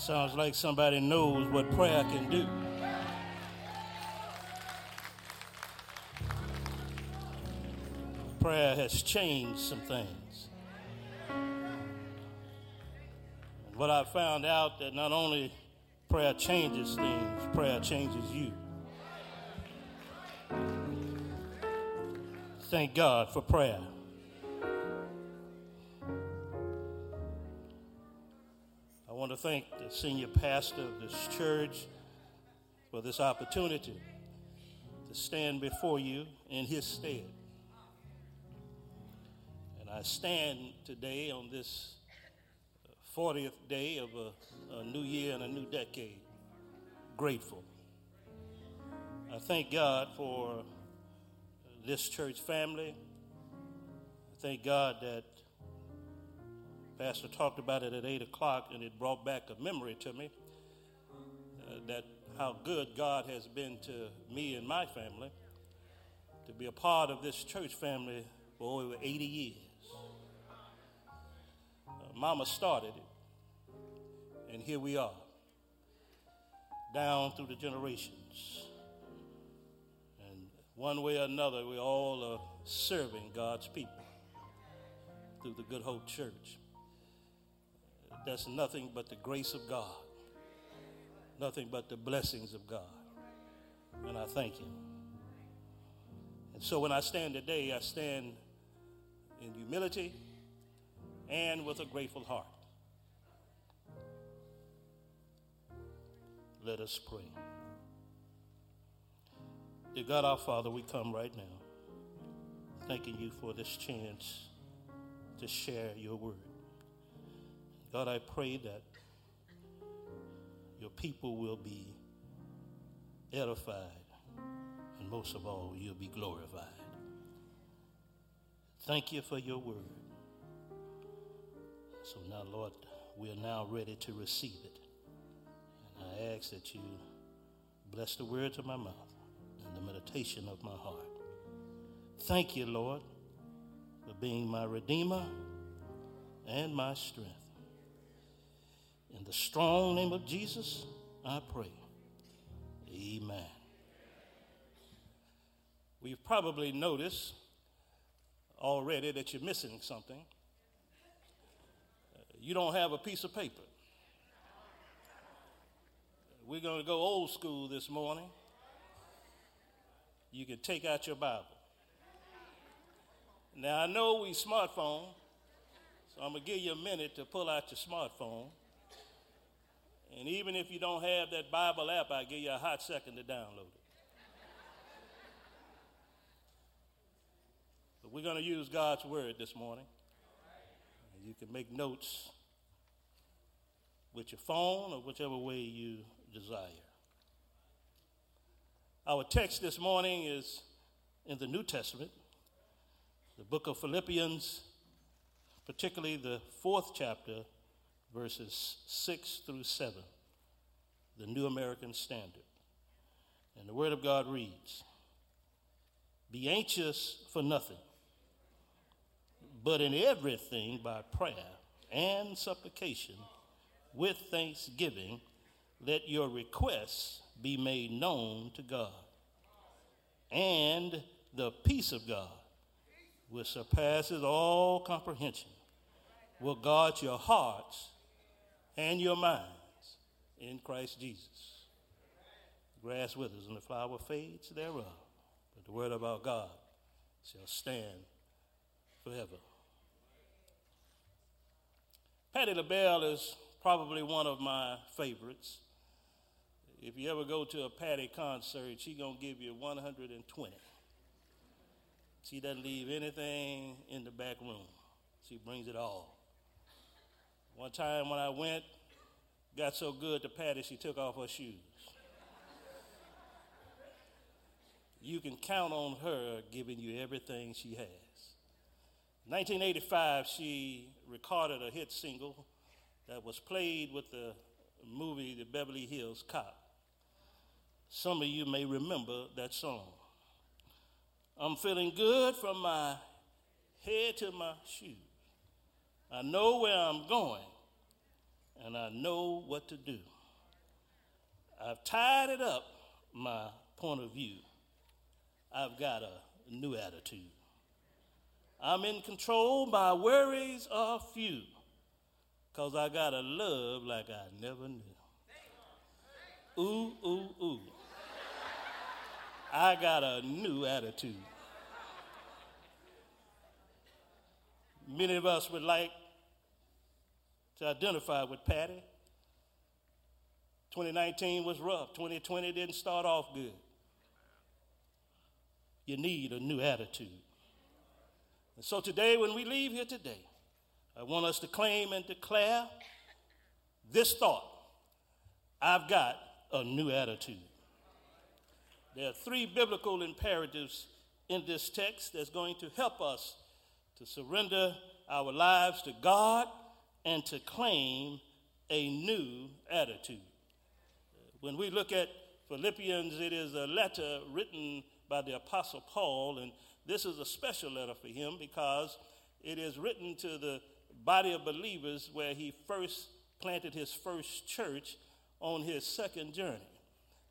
Sounds like somebody knows what prayer can do. Prayer has changed some things. And what I found out that not only prayer changes things, prayer changes you. Thank God for prayer. Thank the senior pastor of this church for this opportunity to stand before you in his stead. And I stand today on this uh, 40th day of a, a new year and a new decade grateful. I thank God for this church family. I thank God that Pastor talked about it at 8 o'clock, and it brought back a memory to me uh, that how good God has been to me and my family to be a part of this church family for over 80 years. Uh, Mama started it, and here we are, down through the generations. And one way or another, we all are serving God's people through the Good Hope Church that's nothing but the grace of God, nothing but the blessings of God. And I thank Him. And so when I stand today, I stand in humility and with a grateful heart. Let us pray. Dear God our Father, we come right now thanking you for this chance to share your word. God, I pray that your people will be edified, and most of all, you'll be glorified. Thank you for your word. So now, Lord, we are now ready to receive it. And I ask that you bless the words of my mouth and the meditation of my heart. Thank you, Lord, for being my Redeemer and my strength. The strong name of Jesus, I pray. Amen. We've probably noticed already that you're missing something. Uh, you don't have a piece of paper. We're going to go old school this morning. You can take out your Bible. Now, I know we smartphone, so I'm going to give you a minute to pull out your smartphone. And even if you don't have that Bible app, I'll give you a hot second to download it. But we're going to use God's word this morning. You can make notes with your phone or whichever way you desire. Our text this morning is in the New Testament, the book of Philippians, particularly the fourth chapter verses 6 through 7, the New American Standard. And the Word of God reads Be anxious for nothing, but in everything by prayer and supplication with thanksgiving, let your requests be made known to God. And the peace of God, which surpasses all comprehension, will guard your hearts and your minds in Christ Jesus. The grass withers and the flower fades thereof, but the word of our God shall stand forever. Patti LaBelle is probably one of my favorites. If you ever go to a Patti concert, she's going to give you 120. She doesn't leave anything in the back room. She brings it all. One time when I went, got so good to Patti, she took off her shoes. You can count on her giving you everything she has. 1985, she recorded a hit single that was played with the movie The Beverly Hills Cop. Some of you may remember that song. I'm feeling good from my head to my shoes. I know where I'm going, and I know what to do. I've tied it up my point of view. I've got a new attitude. I'm in control, my worries are few, because I got a love like I never knew. Ooh, ooh, ooh. I got a new attitude. Many of us would like to identify with Patti. 2019 was rough. 2020 didn't start off good. You need a new attitude. And so today, when we leave here today, I want us to claim and declare this thought I've got a new attitude. There are three biblical imperatives in this text that's going to help us to surrender our lives to God and to claim a new attitude. When we look at Philippians, it is a letter written by the Apostle Paul, and this is a special letter for him because it is written to the body of believers where he first planted his first church on his second journey.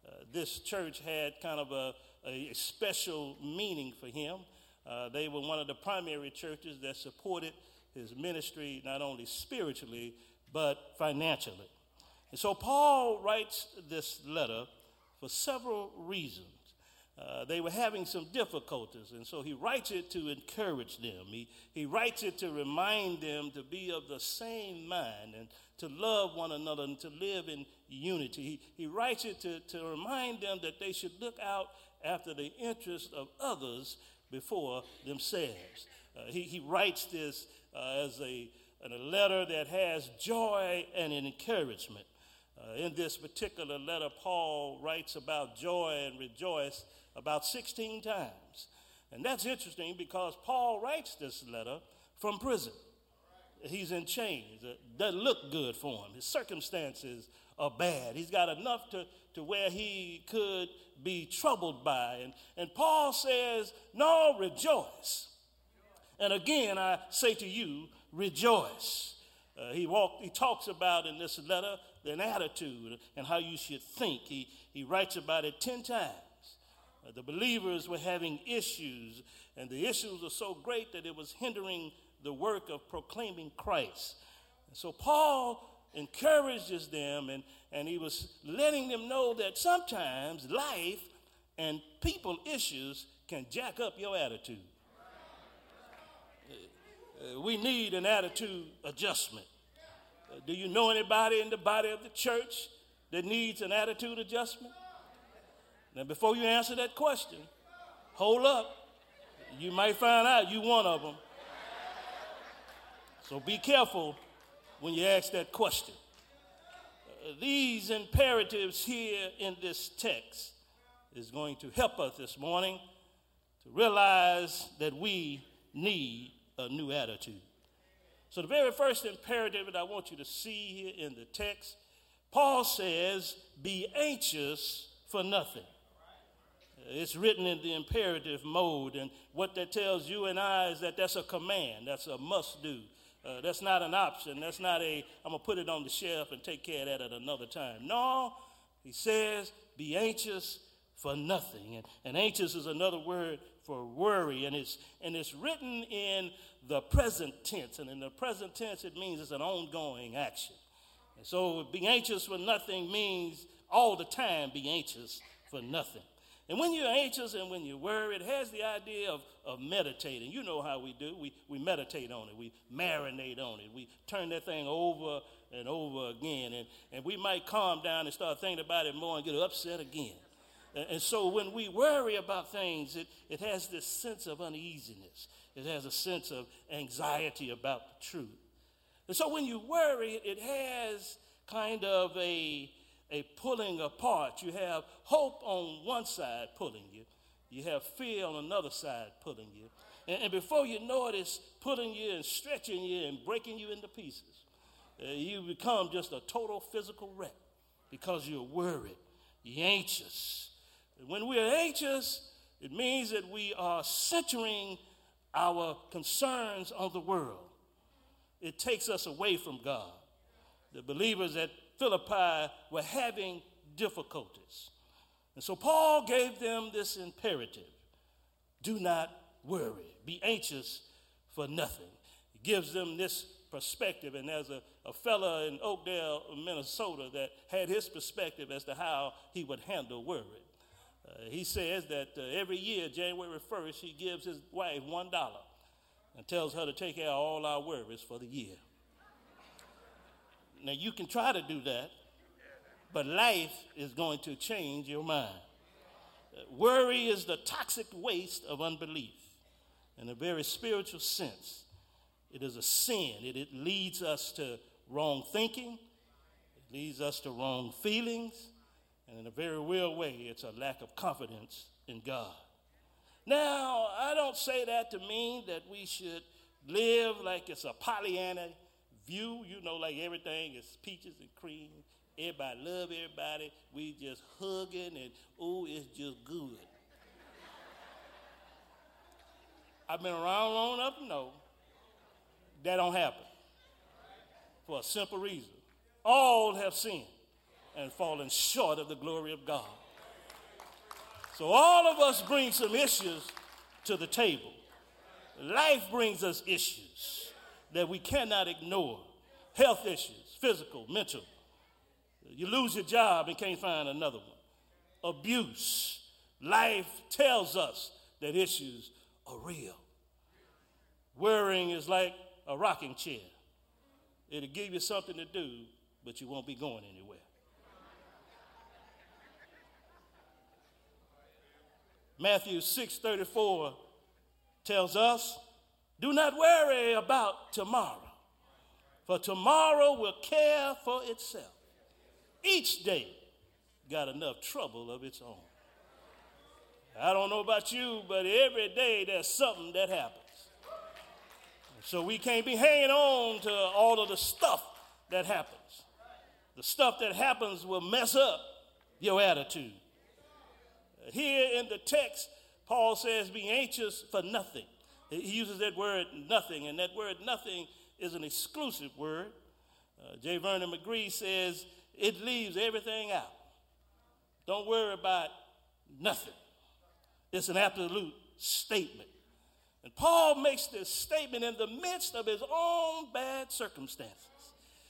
Uh, this church had kind of a, a special meaning for him. Uh, they were one of the primary churches that supported his ministry not only spiritually but financially. And so Paul writes this letter for several reasons. Uh, they were having some difficulties, and so he writes it to encourage them. He, he writes it to remind them to be of the same mind and to love one another and to live in unity. He, he writes it to, to remind them that they should look out after the interest of others before themselves. Uh, he, he writes this uh, as a, a letter that has joy and encouragement. Uh, in this particular letter, Paul writes about joy and rejoice about 16 times. And that's interesting because Paul writes this letter from prison. He's in chains. It doesn't look good for him. His circumstances are bad. He's got enough to, to where he could be troubled by. And, and Paul says, No, rejoice. And again, I say to you, rejoice. Uh, he, he talks about in this letter an attitude and how you should think. He, he writes about it 10 times. Uh, the believers were having issues, and the issues were so great that it was hindering the work of proclaiming Christ. And so Paul encourages them, and, and he was letting them know that sometimes life and people issues can jack up your attitude. Uh, we need an attitude adjustment. Uh, do you know anybody in the body of the church that needs an attitude adjustment? Now, before you answer that question, hold up. You might find out you one of them. So be careful when you ask that question. Uh, these imperatives here in this text is going to help us this morning to realize that we need a new attitude. So, the very first imperative that I want you to see here in the text, Paul says, Be anxious for nothing. It's written in the imperative mode, and what that tells you and I is that that's a command, that's a must do. Uh, that's not an option. That's not a, I'm going to put it on the shelf and take care of that at another time. No, he says, be anxious for nothing. And, and anxious is another word for worry, and it's, and it's written in the present tense. And in the present tense, it means it's an ongoing action. And so, be anxious for nothing means all the time be anxious for nothing. And when you're anxious and when you're worried, it has the idea of, of meditating. You know how we do. We, we meditate on it, we marinate on it, we turn that thing over and over again. And, and we might calm down and start thinking about it more and get upset again. And, and so when we worry about things, it, it has this sense of uneasiness, it has a sense of anxiety about the truth. And so when you worry, it has kind of a a pulling apart. You have hope on one side pulling you, you have fear on another side pulling you. And, and before you know it, it's pulling you and stretching you and breaking you into pieces. Uh, you become just a total physical wreck because you're worried, you're anxious. And when we're anxious, it means that we are centering our concerns of the world. It takes us away from God. the believers at Philippi were having difficulties. And so Paul gave them this imperative do not worry, be anxious for nothing. He gives them this perspective, and there's a, a fella in Oakdale, Minnesota, that had his perspective as to how he would handle worry. Uh, he says that uh, every year, January 1st, he gives his wife $1 and tells her to take care of all our worries for the year. Now, you can try to do that, but life is going to change your mind. Worry is the toxic waste of unbelief. In a very spiritual sense, it is a sin. It, it leads us to wrong thinking, it leads us to wrong feelings, and in a very real way, it's a lack of confidence in God. Now, I don't say that to mean that we should live like it's a Pollyanna view, you know, like everything is peaches and cream Everybody love everybody. We just hugging and oh, it's just good. I've been around long enough to know that don't happen. For a simple reason. All have sinned and fallen short of the glory of God. So all of us bring some issues to the table. Life brings us issues that we cannot ignore. Health issues, physical, mental, you lose your job and can't find another one. Abuse. Life tells us that issues are real. Worrying is like a rocking chair. It'll give you something to do, but you won't be going anywhere. Matthew 6:34 tells us, "Do not worry about tomorrow, for tomorrow will care for itself." Each day got enough trouble of its own. I don't know about you, but every day there's something that happens. So we can't be hanging on to all of the stuff that happens. The stuff that happens will mess up your attitude. Here in the text, Paul says, Be anxious for nothing. He uses that word nothing, and that word nothing is an exclusive word. Uh, J. Vernon McGee says, it leaves everything out. Don't worry about nothing. It's an absolute statement. And Paul makes this statement in the midst of his own bad circumstances.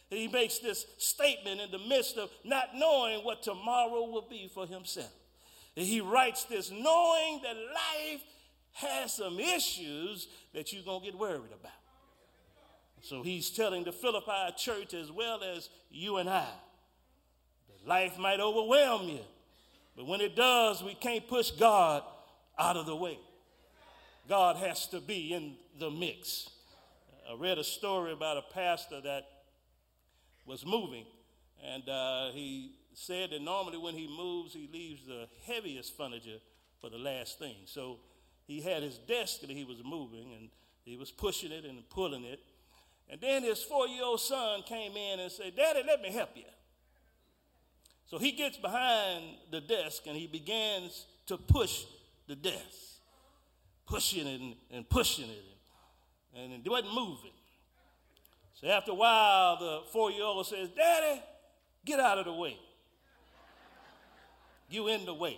He makes this statement in the midst of not knowing what tomorrow will be for himself. He writes this knowing that life has some issues that you're going to get worried about. So he's telling the Philippi church as well as you and I that Life might overwhelm you, but when it does, we can't push God out of the way. God has to be in the mix. I read a story about a pastor that was moving, and uh, he said that normally when he moves, he leaves the heaviest furniture for the last thing. So he had his desk that he was moving, and he was pushing it and pulling it. And then his four year old son came in and said, Daddy, let me help you. So he gets behind the desk and he begins to push the desk, pushing it and, and pushing it, and, and it wasn't moving. So after a while, the four year old says, Daddy, get out of the way. You in the way.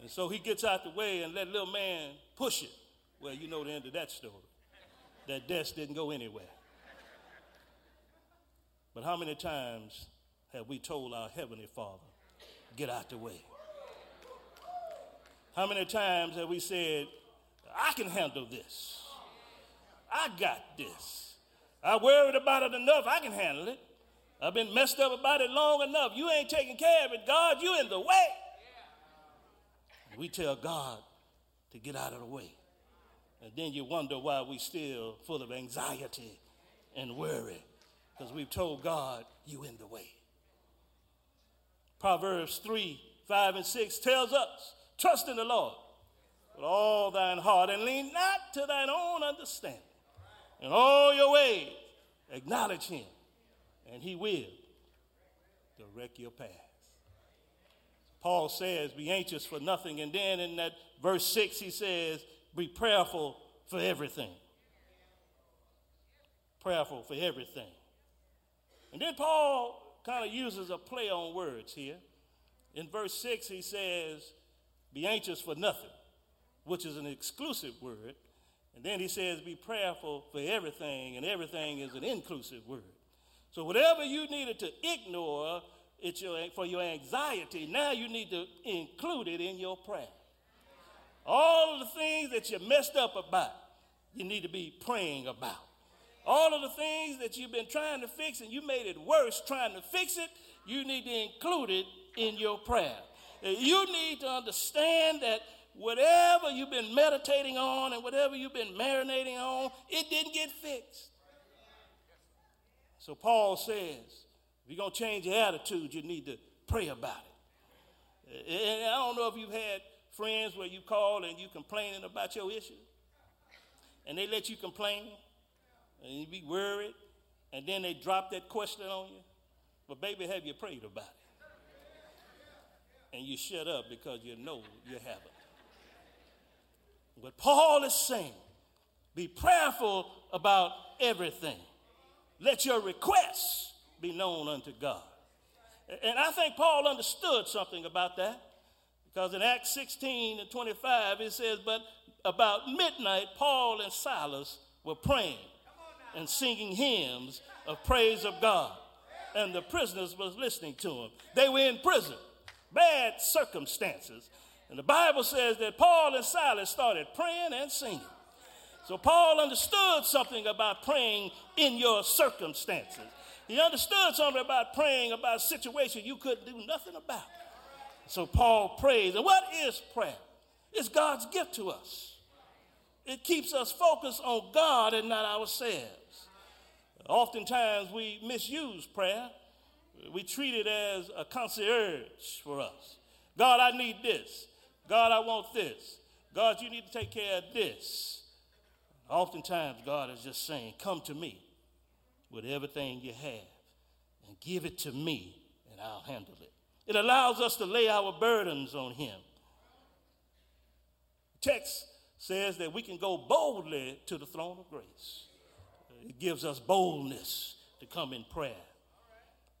And so he gets out the way and let little man push it. Well, you know the end of that story. That desk didn't go anywhere. But how many times have we told our Heavenly Father, get out the way? How many times have we said, I can handle this? I got this. I worried about it enough, I can handle it. I've been messed up about it long enough. You ain't taking care of it, God. You in the way. We tell God to get out of the way. And then you wonder why we still full of anxiety and worry. Because we've told God, you in the way. Proverbs 3 5 and 6 tells us trust in the Lord with all thine heart and lean not to thine own understanding. In all your ways, acknowledge him, and he will direct your path. Paul says, Be anxious for nothing. And then in that verse 6, he says, Be prayerful for everything. Prayerful for everything. And then Paul kind of uses a play on words here. In verse 6, he says, Be anxious for nothing, which is an exclusive word. And then he says, Be prayerful for everything, and everything is an inclusive word. So whatever you needed to ignore it's your, for your anxiety, now you need to include it in your prayer. All of the things that you messed up about, you need to be praying about. All of the things that you've been trying to fix and you made it worse trying to fix it, you need to include it in your prayer. You need to understand that whatever you've been meditating on and whatever you've been marinating on, it didn't get fixed. So Paul says, if you're going to change your attitude, you need to pray about it. And I don't know if you've had friends where you call and you complaining about your issue, and they let you complain, and you be worried, and then they drop that question on you. But baby, have you prayed about it? And you shut up because you know you haven't. But Paul is saying, be prayerful about everything. Let your requests be known unto God. And I think Paul understood something about that because in Acts 16 and 25 it says, But about midnight, Paul and Silas were praying and singing hymns of praise of God. And the prisoners was listening to them. They were in prison, bad circumstances. And the Bible says that Paul and Silas started praying and singing. So Paul understood something about praying in your circumstances. He understood something about praying about a situation you couldn't do nothing about. So Paul prays. And what is prayer? It's God's gift to us. It keeps us focused on God and not ourselves. Oftentimes we misuse prayer. We treat it as a concierge for us. God, I need this. God, I want this. God, you need to take care of this. Oftentimes, God is just saying, Come to me with everything you have and give it to me, and I'll handle it. It allows us to lay our burdens on Him. The text says that we can go boldly to the throne of grace. It gives us boldness to come in prayer.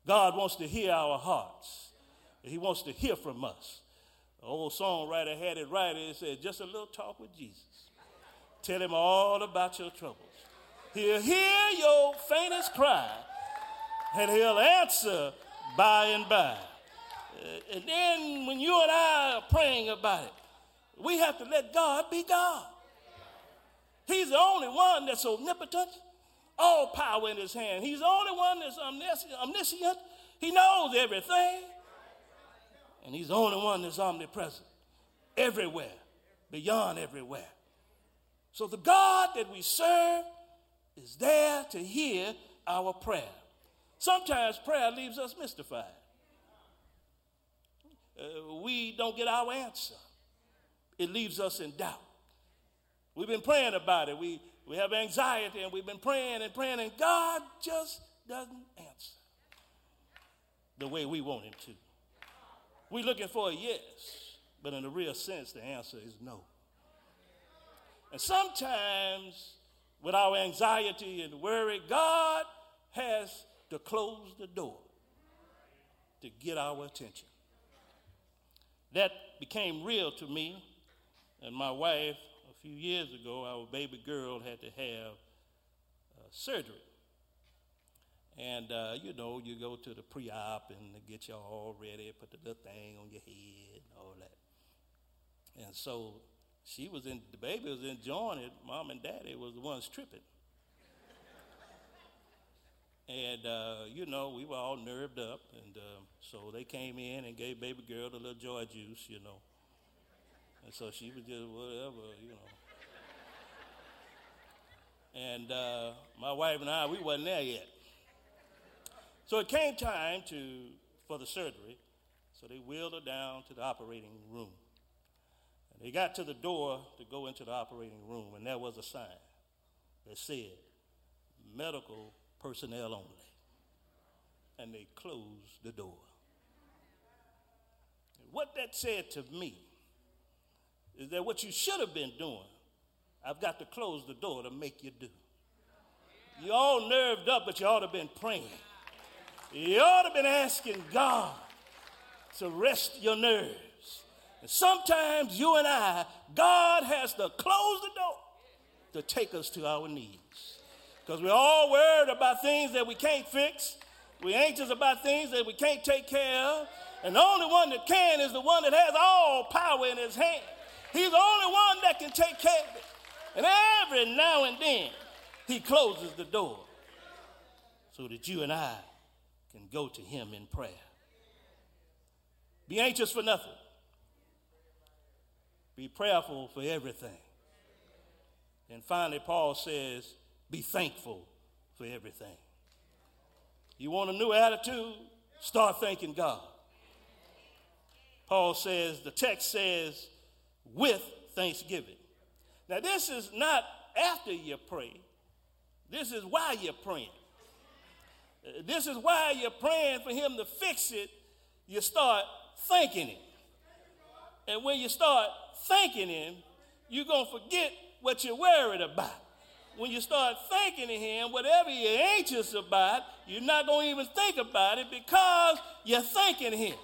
God wants to hear our hearts. He wants to hear from us. The old songwriter had it right. It said, just a little talk with Jesus. Tell him all about your troubles. He'll hear your faintest cry, and he'll answer by and by. Uh, and then when you and I are praying about it, we have to let God be God. He's the only one that's omnipotent, all power in his hand. He's the only one that's omniscient. He knows everything. And he's the only one that's omnipresent, everywhere, beyond everywhere. So the God that we serve is there to hear our prayer. Sometimes prayer leaves us mystified. Uh, we don't get our answer. It leaves us in doubt. We've been praying about it. We, we have anxiety and we've been praying and praying, and God just doesn't answer the way we want Him to. We're looking for a yes, but in the real sense, the answer is no. And sometimes, with our anxiety and worry, God has to close the door to get our attention. That became real to me and my wife a few years ago. Our baby girl had to have uh, surgery. And, uh, you know, you go to the pre op and get you all ready, put the little thing on your head and all that. And so she was in, the baby was enjoying it. Mom and daddy was the ones tripping. and, uh, you know, we were all nerved up. And uh, so they came in and gave baby girl the little joy juice, you know. And so she was just whatever, you know. And uh, my wife and I, we wasn't there yet. So it came time to, for the surgery, so they wheeled her down to the operating room. And they got to the door to go into the operating room, and there was a sign that said, medical personnel only. And they closed the door. What that said to me is that what you should have been doing, I've got to close the door to make you do. You all nerved up, but you ought to have been praying. You ought to have been asking God to rest your nerves. And sometimes you and I, God has to close the door to take us to our needs. Because we're all worried about things that we can't fix. We're anxious about things that we can't take care of. And the only one that can is the one that has all power in his hand. He's the only one that can take care of it. And every now and then, he closes the door so that you and I can go to him in prayer. Be anxious for nothing. Be prayerful for everything. And finally, Paul says, be thankful for everything. You want a new attitude? Start thanking God. Paul says, the text says, with thanksgiving. Now, this is not after you pray, this is why you're praying. This is why you're praying for Him to fix it. You start thanking Him. And when you start thanking Him, you're going to forget what you're worried about. When you start thinking thanking Him, whatever you're anxious about, you're not going to even think about it because you're thanking Him.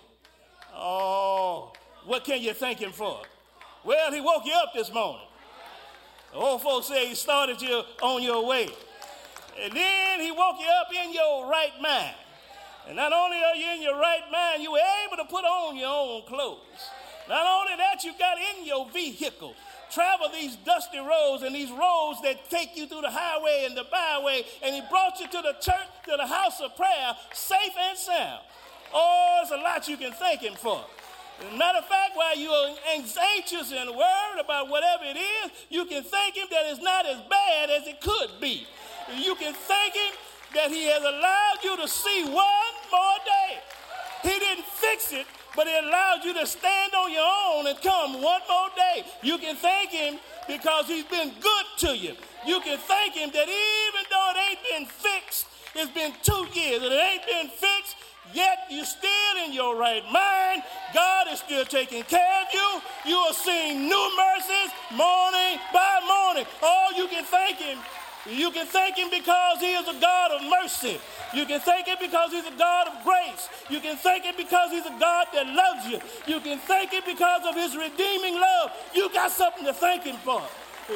Oh, what can you thank Him for? Well, He woke you up this morning. The old folks say He started you on your way. And then He woke you up in your right mind. And not only are you in your right mind, you were able to put on your own clothes. Not only that, you got in your vehicle travel these dusty roads and these roads that take you through the highway and the byway, and he brought you to the church, to the house of prayer, safe and sound. Oh, there's a lot you can thank him for. Matter of fact, while you're anxious and worried about whatever it is, you can thank him that it's not as bad as it could be. You can thank him that he has allowed you to see one more day. He didn't fix it, but it allows you to stand on your own and come one more day. You can thank him because he's been good to you. You can thank him that even though it ain't been fixed, it's been two years and it ain't been fixed, yet you're still in your right mind. God is still taking care of you. You are seeing new mercies morning by morning. Oh, you can thank him. You can thank him because he is a God of mercy. You can thank him because he's a God of grace. You can thank him because he's a God that loves you. You can thank him because of his redeeming love. You got something to thank him for.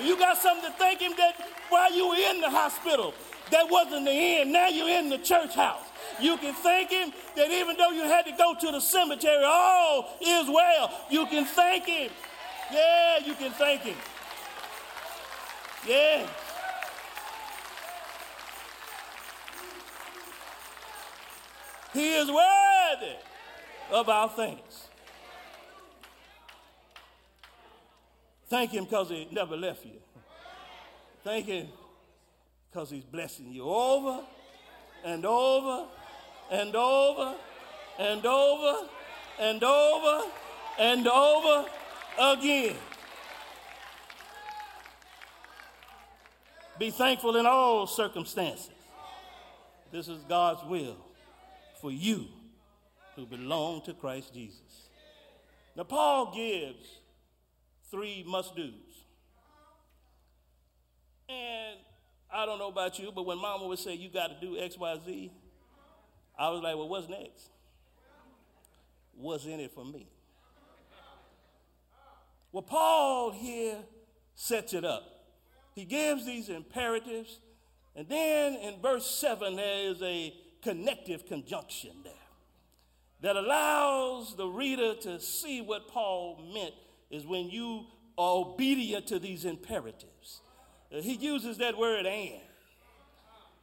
You got something to thank him that while you were in the hospital, that wasn't the end. Now you're in the church house. You can thank him that even though you had to go to the cemetery, all is well. You can thank him. Yeah, you can thank him. Yeah. He is worthy of our thanks. Thank Him because He never left you. Thank Him because He's blessing you over and over and over and over and over and over again. Be thankful in all circumstances. This is God's will for you who belong to Christ Jesus. Now, Paul gives three must do's. And I don't know about you, but when mama would say, You got to do X, Y, Z, I was like, Well, what's next? What's in it for me? Well, Paul here sets it up. He gives these imperatives, and then in verse 7, there is a connective conjunction there that allows the reader to see what Paul meant is when you are obedient to these imperatives. Uh, he uses that word and.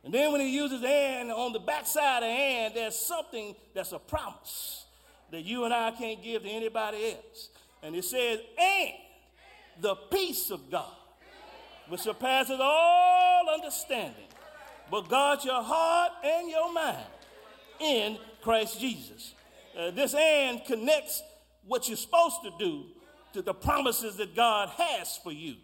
And then when he uses and on the backside of and, there's something that's a promise that you and I can't give to anybody else. And it says, and the peace of God, which surpasses all understanding, but guard your heart and your mind in Christ Jesus. Uh, this and connects what you're supposed to do to the promises that God has for you.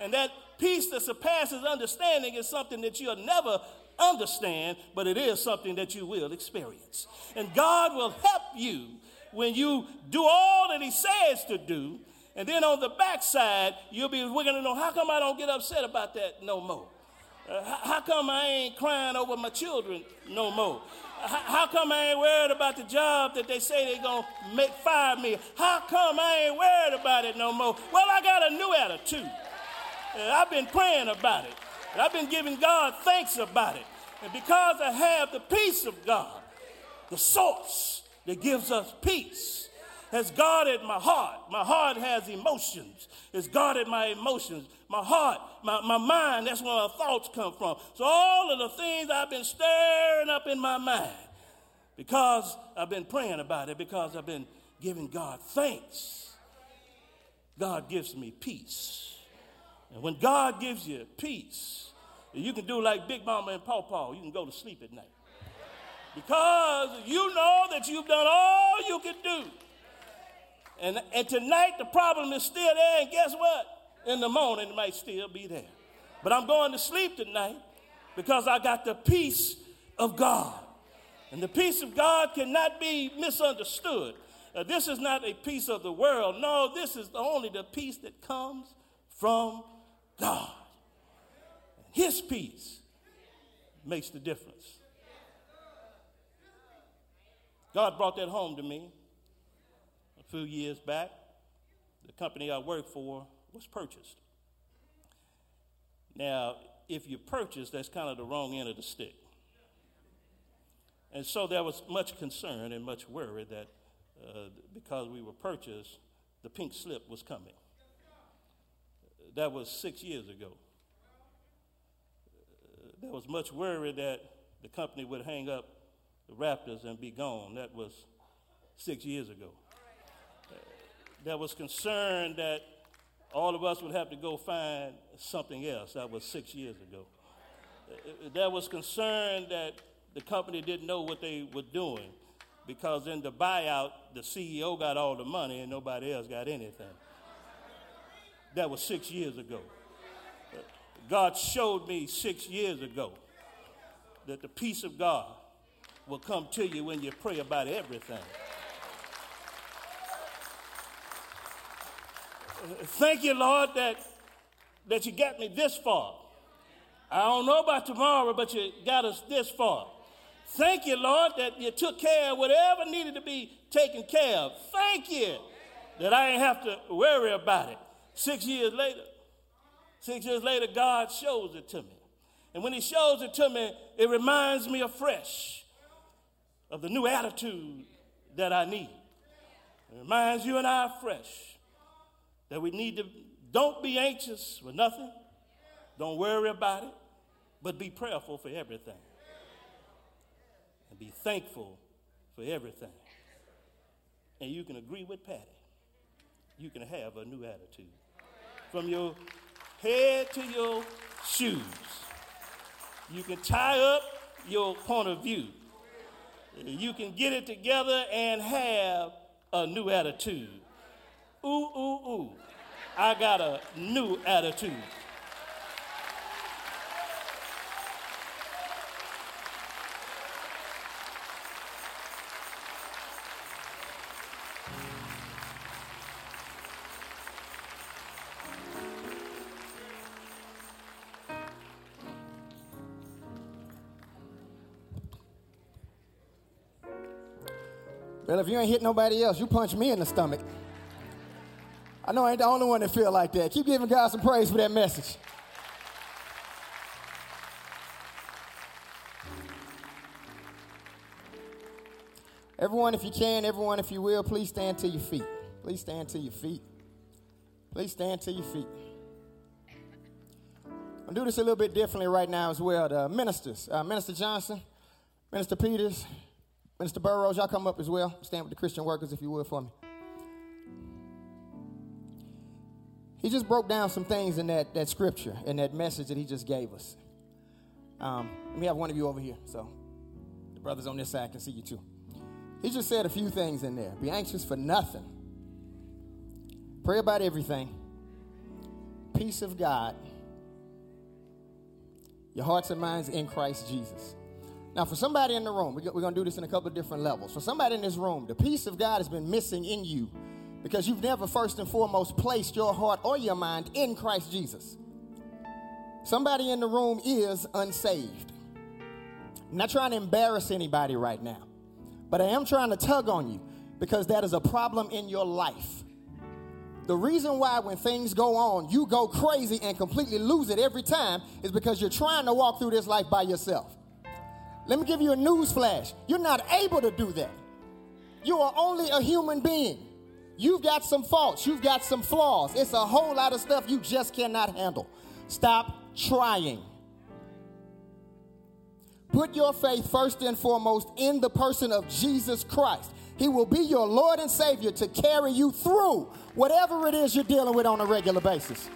And that peace that surpasses understanding is something that you'll never understand, but it is something that you will experience. And God will help you when you do all that He says to do. And then on the backside, you'll be, we're going to know, how come I don't get upset about that no more? Uh, how come I ain't crying over my children no more? How come I ain't worried about the job that they say they're going to make fire me? How come I ain't worried about it no more? Well, I got a new attitude. Uh, I've been praying about it. I've been giving God thanks about it. And because I have the peace of God, the source that gives us peace, has guarded my heart. My heart has emotions. It's guarded my emotions. My heart, my, my mind, that's where my thoughts come from. So all of the things I've been stirring up in my mind because I've been praying about it, because I've been giving God thanks, God gives me peace. And when God gives you peace, you can do like Big Mama and Paw Paw. You can go to sleep at night. Because you know that you've done all you can do. And, and tonight the problem is still there, and guess what? In the morning it might still be there. But I'm going to sleep tonight because I got the peace of God. And the peace of God cannot be misunderstood. Uh, this is not a peace of the world. No, this is only the peace that comes from God. His peace makes the difference. God brought that home to me few years back. The company I worked for was purchased. Now, if you purchase, that's kind of the wrong end of the stick. And so there was much concern and much worry that uh, because we were purchased, the pink slip was coming. That was six years ago. Uh, there was much worry that the company would hang up the Raptors and be gone. That was six years ago. Uh, there was concerned that all of us would have to go find something else. That was six years ago. That was concerned that the company didn't know what they were doing because in the buyout, the CEO got all the money and nobody else got anything. That was six years ago. God showed me six years ago that the peace of God will come to you when you pray about everything. Thank you, Lord, that, that you got me this far. I don't know about tomorrow, but you got us this far. Thank you, Lord, that you took care of whatever needed to be taken care of. Thank you that I ain't have to worry about it. Six years later, six years later, God shows it to me. And when He shows it to me, it reminds me afresh of the new attitude that I need. It reminds you and I afresh that we need to don't be anxious for nothing, don't worry about it, but be prayerful for everything. And be thankful for everything. And you can agree with Patti. You can have a new attitude from your head to your shoes. You can tie up your point of view. You can get it together and have a new attitude. Ooh, ooh, ooh. I got a new attitude. Well, if you ain't hit nobody else, you punch me in the stomach. I know I ain't the only one that feel like that. Keep giving God some praise for that message. Everyone, if you can, everyone, if you will, please stand to your feet. Please stand to your feet. Please stand to your feet. I'll do this a little bit differently right now as well. The ministers, uh, Minister Johnson, Minister Peters, Minister Burrows, y'all come up as well. Stand with the Christian workers, if you would, for me. He just broke down some things in that, that scripture and that message that he just gave us. Um, let me have one of you over here, so the brothers on this side can see you too. He just said a few things in there. Be anxious for nothing. Pray about everything. Peace of God. Your hearts and minds in Christ Jesus. Now, for somebody in the room, we're going to do this in a couple of different levels. For somebody in this room, the peace of God has been missing in you because you've never first and foremost placed your heart or your mind in Christ Jesus. Somebody in the room is unsaved. I'm not trying to embarrass anybody right now, but I am trying to tug on you because that is a problem in your life. The reason why, when things go on, you go crazy and completely lose it every time is because you're trying to walk through this life by yourself. Let me give you a news flash. You're not able to do that. You are only a human being. You've got some faults, you've got some flaws. It's a whole lot of stuff you just cannot handle. Stop trying. Put your faith first and foremost in the person of Jesus Christ. He will be your Lord and Savior to carry you through whatever it is you're dealing with on a regular basis.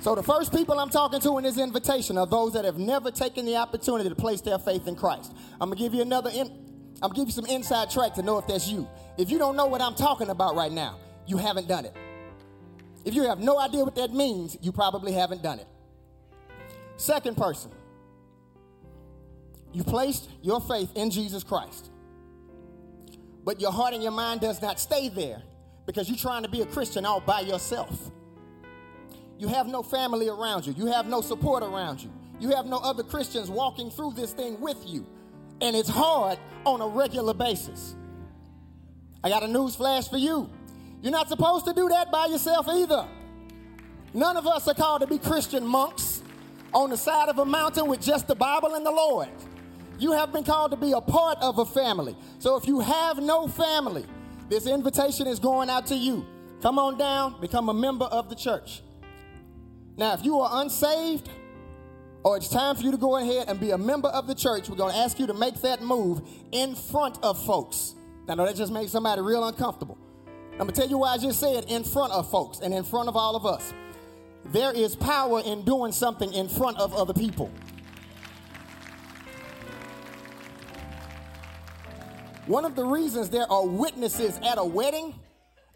So, the first people I'm talking to in this invitation are those that have never taken the opportunity to place their faith in Christ. I'm gonna give you another, in, I'm gonna you some inside track to know if that's you. If you don't know what I'm talking about right now, you haven't done it. If you have no idea what that means, you probably haven't done it. Second person, you placed your faith in Jesus Christ, but your heart and your mind does not stay there because you're trying to be a Christian all by yourself. You have no family around you, you have no support around you, you have no other Christians walking through this thing with you, and it's hard on a regular basis. I got a news flash for you. You're not supposed to do that by yourself either. None of us are called to be Christian monks on the side of a mountain with just the Bible and the Lord. You have been called to be a part of a family. So if you have no family, this invitation is going out to you. Come on down, become a member of the church. Now, if you are unsaved, or it's time for you to go ahead and be a member of the church, we're going to ask you to make that move in front of folks. I know that just makes somebody real uncomfortable. I'm going to tell you why I just said in front of folks and in front of all of us. There is power in doing something in front of other people. One of the reasons there are witnesses at a wedding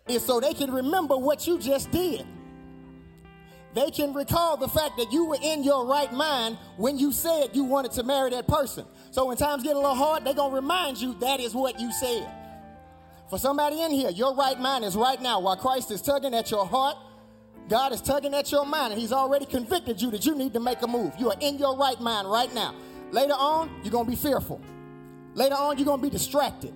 is so they can remember what you just did. They can recall the fact that you were in your right mind when you said you wanted to marry that person. So when times get a little hard, they're going to remind you that is what you said. For somebody in here, your right mind is right now. While Christ is tugging at your heart, God is tugging at your mind, and He's already convicted you that you need to make a move. You are in your right mind right now. Later on, you're going to be fearful. Later on, you're going to be distracted.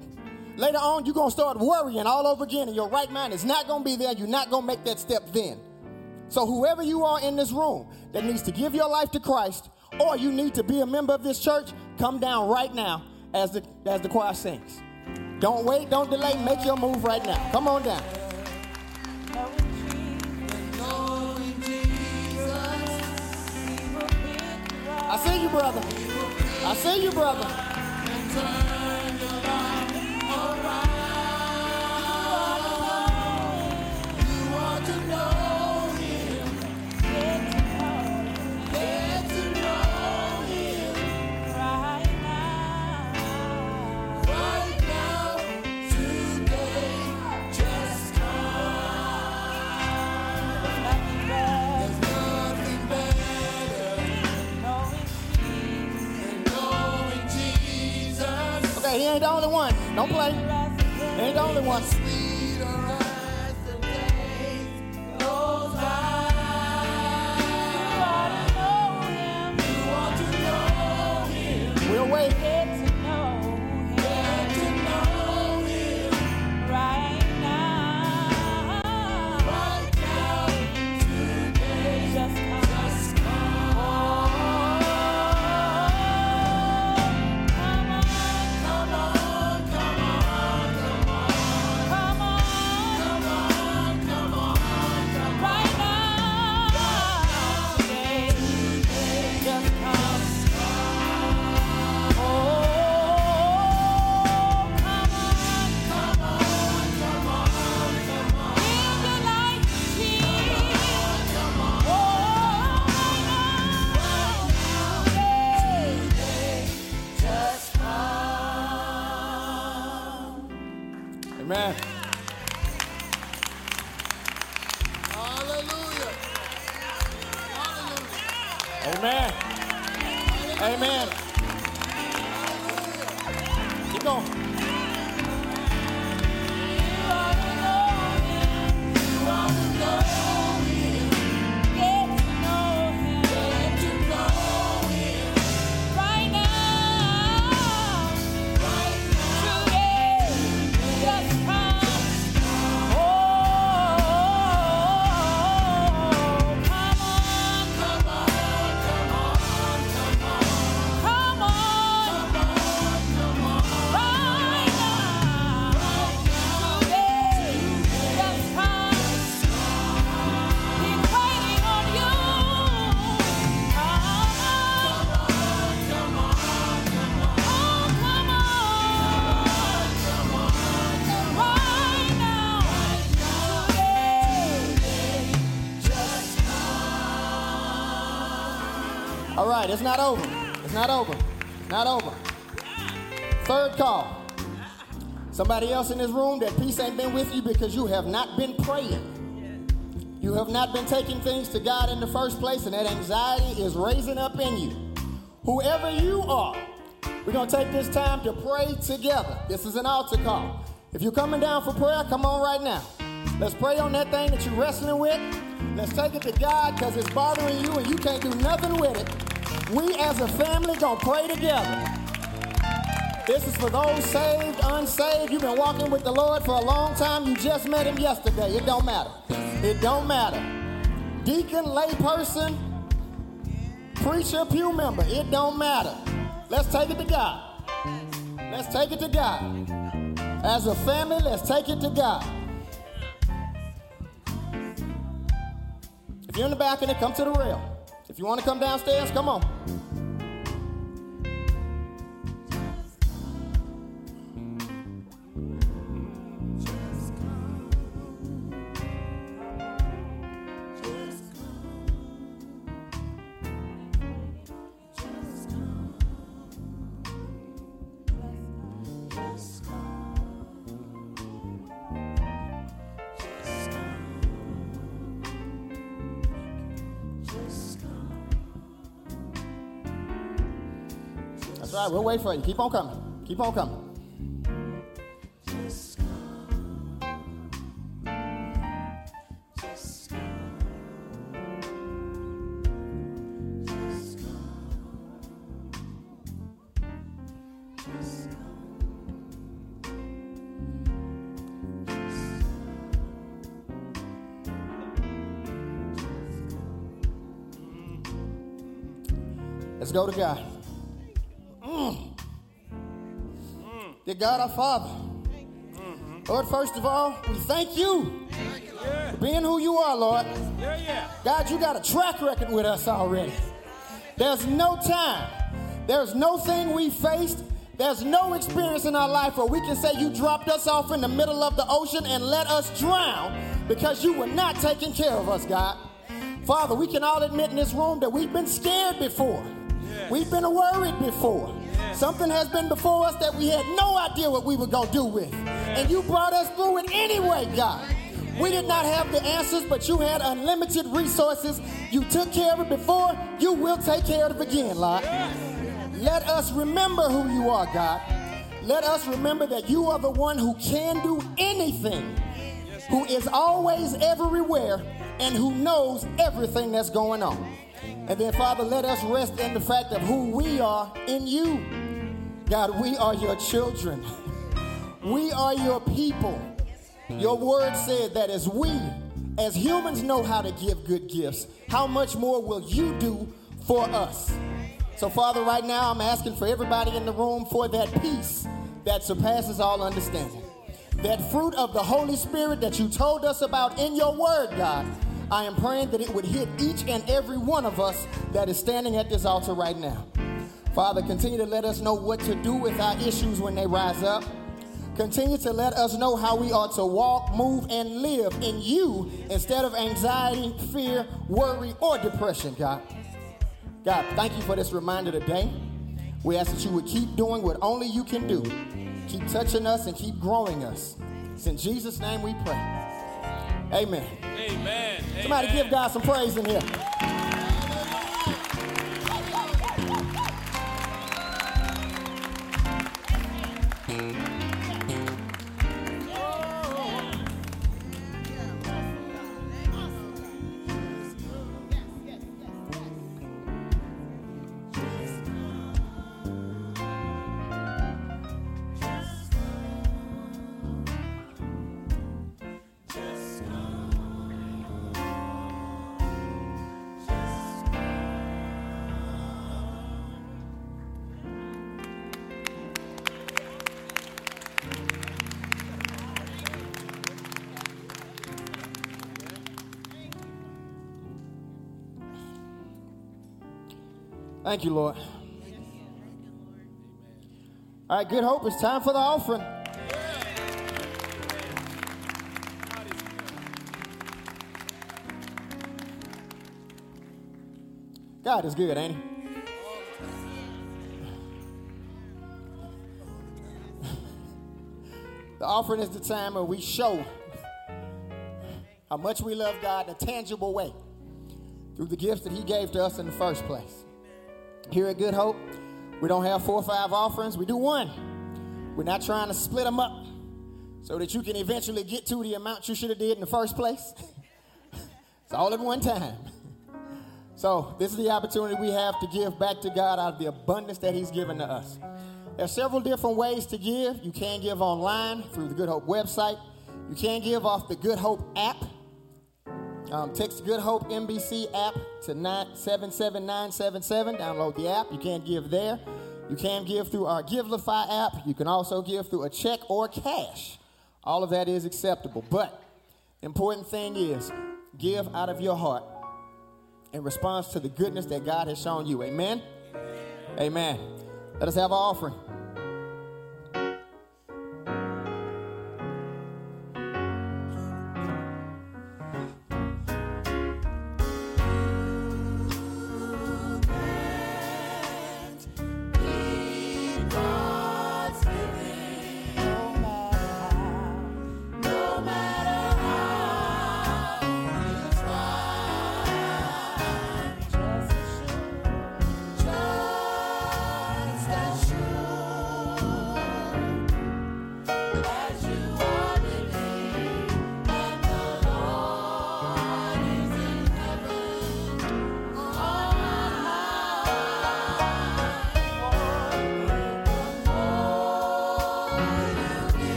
Later on, you're going to start worrying all over again, and your right mind is not going to be there. You're not going to make that step then. So, whoever you are in this room that needs to give your life to Christ, or you need to be a member of this church, come down right now as the, as the choir sings. Don't wait, don't delay, make your move right now. Come on down. I see you, brother. I see you, brother. Ain't the only one. Don't play. Ain't the only one. It's not over. It's not over. Not over. Third call. Somebody else in this room, that peace ain't been with you because you have not been praying. You have not been taking things to God in the first place, and that anxiety is raising up in you. Whoever you are, we're going to take this time to pray together. This is an altar call. If you're coming down for prayer, come on right now. Let's pray on that thing that you're wrestling with. Let's take it to God because it's bothering you and you can't do nothing with it. We as a family to pray together. This is for those saved, unsaved. You've been walking with the Lord for a long time. You just met him yesterday. It don't matter. It don't matter. Deacon, layperson, preacher, pew member, it don't matter. Let's take it to God. Let's take it to God. As a family, let's take it to God. If you're in the balcony, come to the rail. If you want to come downstairs, come on. That's right. We'll wait for you. Keep on coming. Keep on coming. Let's go to God. God our Father, Lord, first of all, we thank you for being who you are, Lord. God, you got a track record with us already. There's no time, there's no thing we faced, there's no experience in our life where we can say you dropped us off in the middle of the ocean and let us drown because you were not taking care of us, God. Father, we can all admit in this room that we've been scared before. We've been worried before. Something has been before us that we had no idea what we were going to do with. And you brought us through it anyway, God. We did not have the answers, but you had unlimited resources. You took care of it before. You will take care of it again, Lord. Let us remember who you are, God. Let us remember that you are the one who can do anything, who is always everywhere, and who knows everything that's going on. And then, Father, let us rest in the fact of who we are in you. God, we are your children. We are your people. Your word said that as we, as humans, know how to give good gifts, how much more will you do for us? So, Father, right now I'm asking for everybody in the room for that peace that surpasses all understanding. That fruit of the Holy Spirit that you told us about in your word, God. I am praying that it would hit each and every one of us that is standing at this altar right now. Father, continue to let us know what to do with our issues when they rise up. Continue to let us know how we ought to walk, move, and live in you instead of anxiety, fear, worry, or depression, God. God, thank you for this reminder today. We ask that you would keep doing what only you can do. Keep touching us and keep growing us. It's in Jesus' name we pray. Amen. Amen. Somebody Amen. give God some praise in here. Thank you, Lord. All right, good hope. It's time for the offering. God is good, ain't he? the offering is the time where we show how much we love God in a tangible way through the gifts that He gave to us in the first place. Here at Good Hope, we don't have four or five offerings, we do one. We're not trying to split them up so that you can eventually get to the amount you should have did in the first place. it's all at one time. So, this is the opportunity we have to give back to God out of the abundance that He's given to us. There are several different ways to give. You can give online through the Good Hope website. You can give off the Good Hope app. Um, text Good Hope NBC app to 77977. Download the app. You can give there. You can give through our Givelify app. You can also give through a check or cash. All of that is acceptable. But important thing is give out of your heart in response to the goodness that God has shown you. Amen. Amen. Let us have our offering.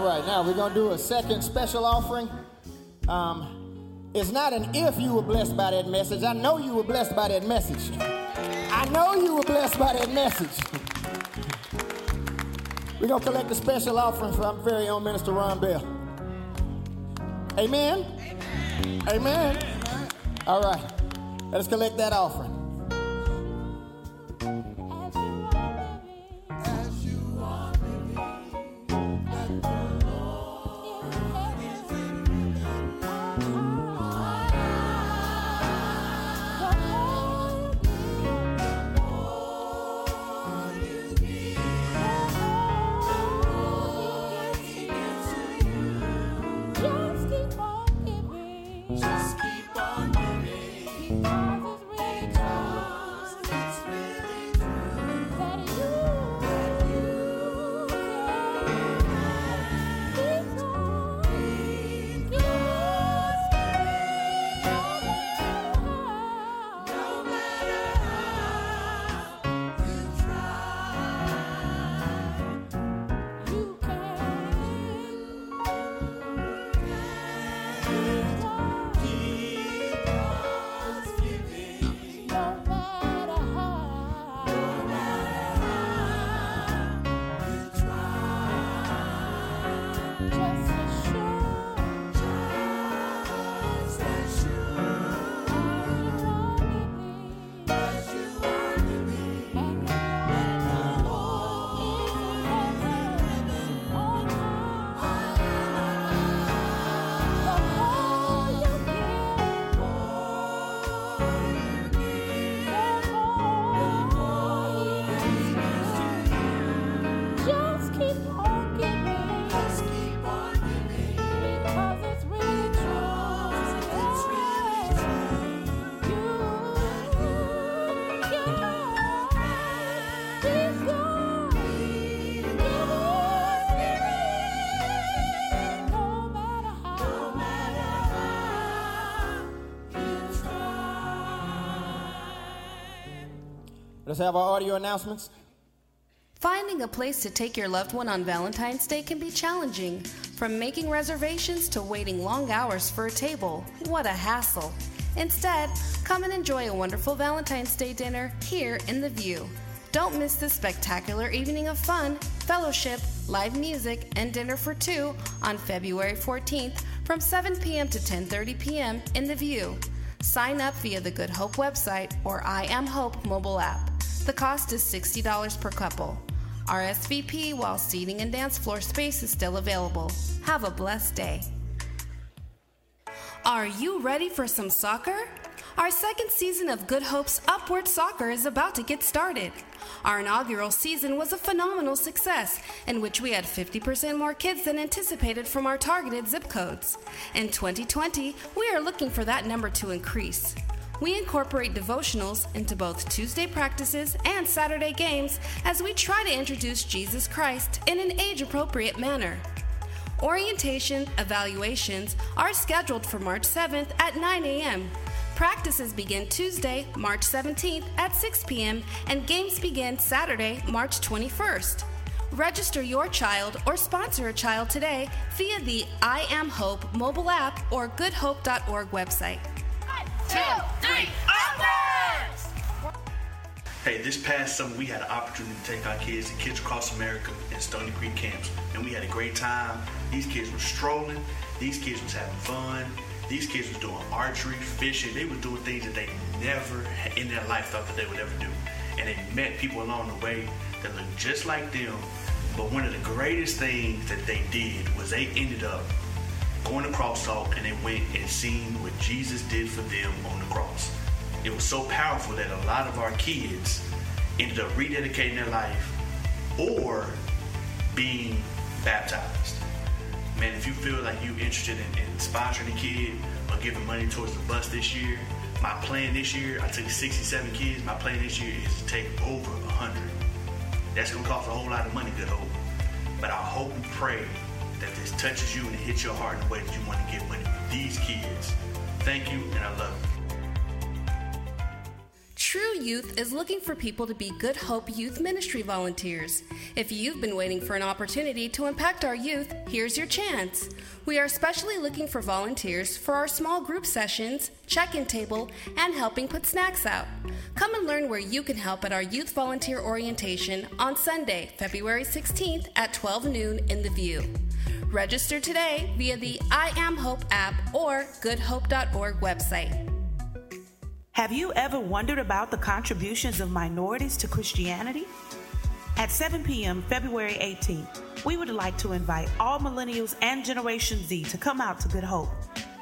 All right, now we're going to do a second special offering. Um, it's not an if you were blessed by that message. I know you were blessed by that message. I know you were blessed by that message. we're going to collect a special offering from our very own Minister Ron Bell. Amen? Amen. Amen. All right, let us collect that offering. Bye. Let's have our audio announcements. Finding a place to take your loved one on Valentine's Day can be challenging. From making reservations to waiting long hours for a table, what a hassle. Instead, come and enjoy a wonderful Valentine's Day dinner here in The View. Don't miss this spectacular evening of fun, fellowship, live music, and dinner for two on February 14th from 7 p.m. to 10:30 p.m. in the View. Sign up via the Good Hope website or I Am Hope mobile app. The cost is $60 per couple. RSVP while seating and dance floor space is still available. Have a blessed day. Are you ready for some soccer? Our second season of Good Hope's Upward Soccer is about to get started. Our inaugural season was a phenomenal success, in which we had 50% more kids than anticipated from our targeted zip codes. In 2020, we are looking for that number to increase. We incorporate devotionals into both Tuesday practices and Saturday games as we try to introduce Jesus Christ in an age appropriate manner. Orientation evaluations are scheduled for March 7th at 9 a.m. Practices begin Tuesday, March 17th at 6 p.m., and games begin Saturday, March 21st. Register your child or sponsor a child today via the I Am Hope mobile app or goodhope.org website. Hey, this past summer we had an opportunity to take our kids to Kids Across America and Stony Creek camps, and we had a great time. These kids were strolling, these kids was having fun, these kids was doing archery, fishing. They were doing things that they never in their life thought that they would ever do. And they met people along the way that looked just like them. But one of the greatest things that they did was they ended up going to cross talk and they went and seen what Jesus did for them on the cross. It was so powerful that a lot of our kids ended up rededicating their life or being baptized man, if you feel like you're interested in, in sponsoring a kid or giving money towards the bus this year, my plan this year, I took 67 kids. My plan this year is to take over 100. That's going to cost a whole lot of money, good hope. But I hope and pray that this touches you and it hits your heart in a way that you want to give money to these kids. Thank you, and I love you. True Youth is looking for people to be Good Hope Youth Ministry volunteers. If you've been waiting for an opportunity to impact our youth, here's your chance. We are especially looking for volunteers for our small group sessions, check in table, and helping put snacks out. Come and learn where you can help at our Youth Volunteer Orientation on Sunday, February 16th at 12 noon in The View. Register today via the I Am Hope app or goodhope.org website. Have you ever wondered about the contributions of minorities to Christianity? At 7 p.m., February 18th, we would like to invite all millennials and Generation Z to come out to Good Hope.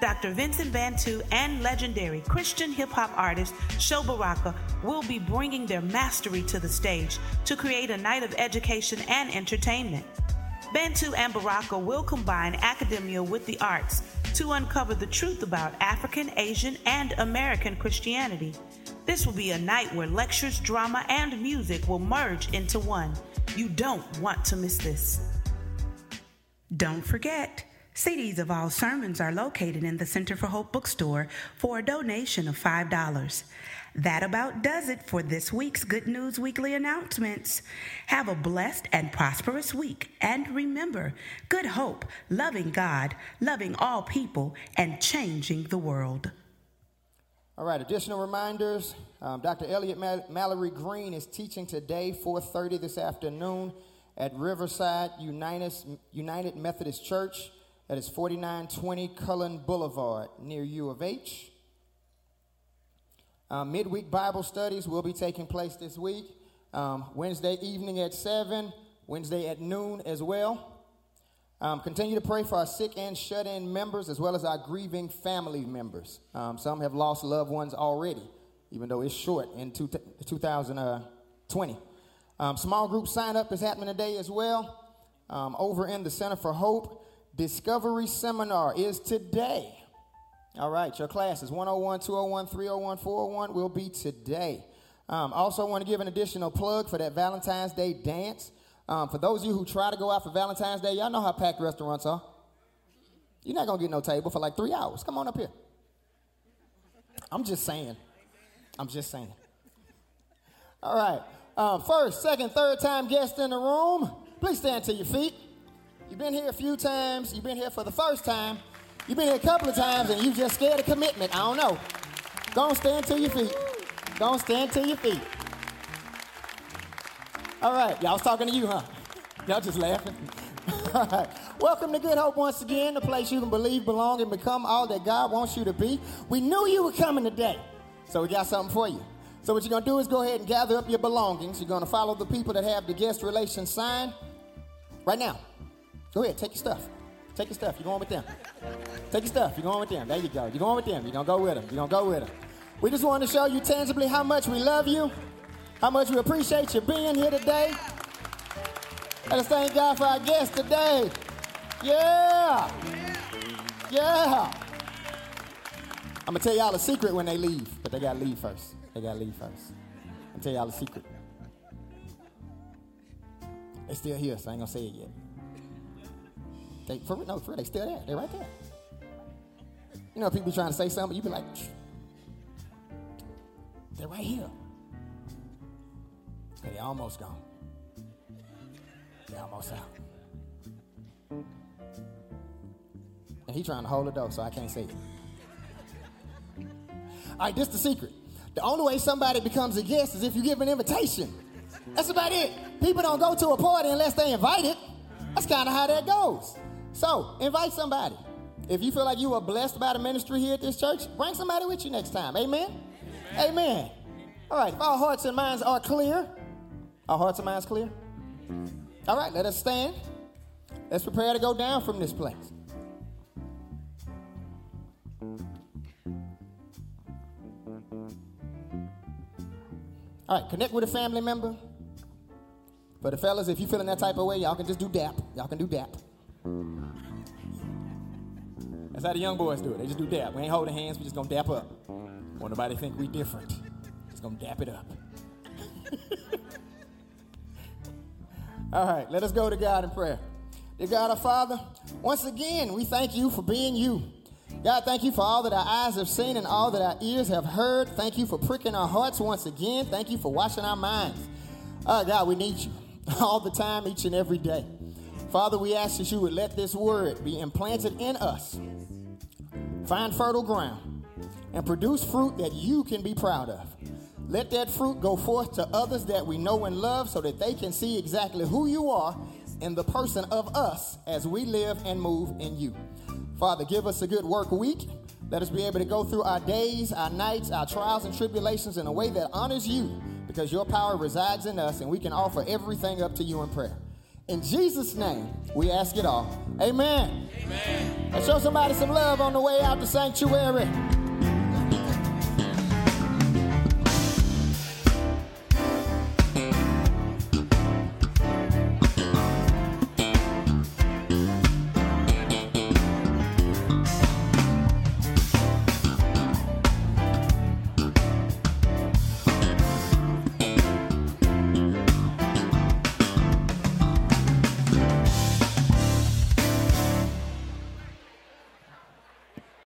Dr. Vincent Bantu and legendary Christian hip hop artist Sho Baraka will be bringing their mastery to the stage to create a night of education and entertainment. Bantu and Baraka will combine academia with the arts to uncover the truth about African, Asian, and American Christianity. This will be a night where lectures, drama, and music will merge into one. You don't want to miss this. Don't forget, CDs of all sermons are located in the Center for Hope bookstore for a donation of $5. That about does it for this week's Good News Weekly announcements. Have a blessed and prosperous week. And remember, good hope, loving God, loving all people, and changing the world. All right, additional reminders. Um, Dr. Elliot Mal- Mallory Green is teaching today, 4.30 this afternoon at Riverside United, United Methodist Church. That is 4920 Cullen Boulevard near U of H. Um, midweek Bible studies will be taking place this week. Um, Wednesday evening at 7, Wednesday at noon as well. Um, continue to pray for our sick and shut in members as well as our grieving family members. Um, some have lost loved ones already, even though it's short in two, 2020. Um, small group sign up is happening today as well. Um, over in the Center for Hope, Discovery Seminar is today. All right, your classes 101, 201, 301, 401 will be today. Um, also, want to give an additional plug for that Valentine's Day dance. Um, for those of you who try to go out for Valentine's Day, y'all know how packed restaurants are. You're not going to get no table for like three hours. Come on up here. I'm just saying. I'm just saying. All right. Um, first, second, third time guest in the room, please stand to your feet. You've been here a few times. You've been here for the first time. You've been here a couple of times and you just scared of commitment. I don't know. On, stand to your feet. On, stand to your feet. All right, y'all was talking to you, huh? Y'all just laughing. All right. Welcome to Good Hope once again, the place you can believe, belong, and become all that God wants you to be. We knew you were coming today, so we got something for you. So what you're gonna do is go ahead and gather up your belongings. You're gonna follow the people that have the guest relations sign right now. Go ahead, take your stuff. Take your stuff. You're going with them. Take your stuff. You're going with them. There you go. You're going with them. You're gonna go with them. You're gonna go with them. We just want to show you tangibly how much we love you, how much we appreciate you being here today. Let us thank God for our guests today. Yeah. Yeah. I'm gonna tell y'all a secret when they leave, but they gotta leave first. They gotta leave first. I'm tell y'all a secret. They still here, so I ain't gonna say it yet. They for no, for they still there. They're right there. You know, people trying to say something, you be like, they're right here. Okay, they almost gone. They almost out. And he trying to hold the door, so I can't see it. All right, this the secret. The only way somebody becomes a guest is if you give an invitation. That's about it. People don't go to a party unless they invited. That's kind of how that goes. So invite somebody. If you feel like you are blessed by the ministry here at this church, bring somebody with you next time. Amen. Amen. Amen. All right. If our hearts and minds are clear, our hearts and minds clear. All right. Let us stand. Let's prepare to go down from this place. All right, connect with a family member. For the fellas, if you feeling that type of way, y'all can just do dap. Y'all can do dap. That's how the young boys do it. They just do dap. We ain't holding hands. We just gonna dap up. Want nobody think we different. Just gonna dap it up. All right, let us go to God in prayer. Dear God our Father, once again, we thank you for being you. God, thank you for all that our eyes have seen and all that our ears have heard. Thank you for pricking our hearts once again. Thank you for washing our minds. Oh, God, we need you all the time, each and every day. Father, we ask that you would let this word be implanted in us, find fertile ground, and produce fruit that you can be proud of. Let that fruit go forth to others that we know and love so that they can see exactly who you are in the person of us as we live and move in you. Father, give us a good work week. Let us be able to go through our days, our nights, our trials and tribulations in a way that honors you because your power resides in us and we can offer everything up to you in prayer. In Jesus' name, we ask it all. Amen. Amen. And show somebody some love on the way out the sanctuary.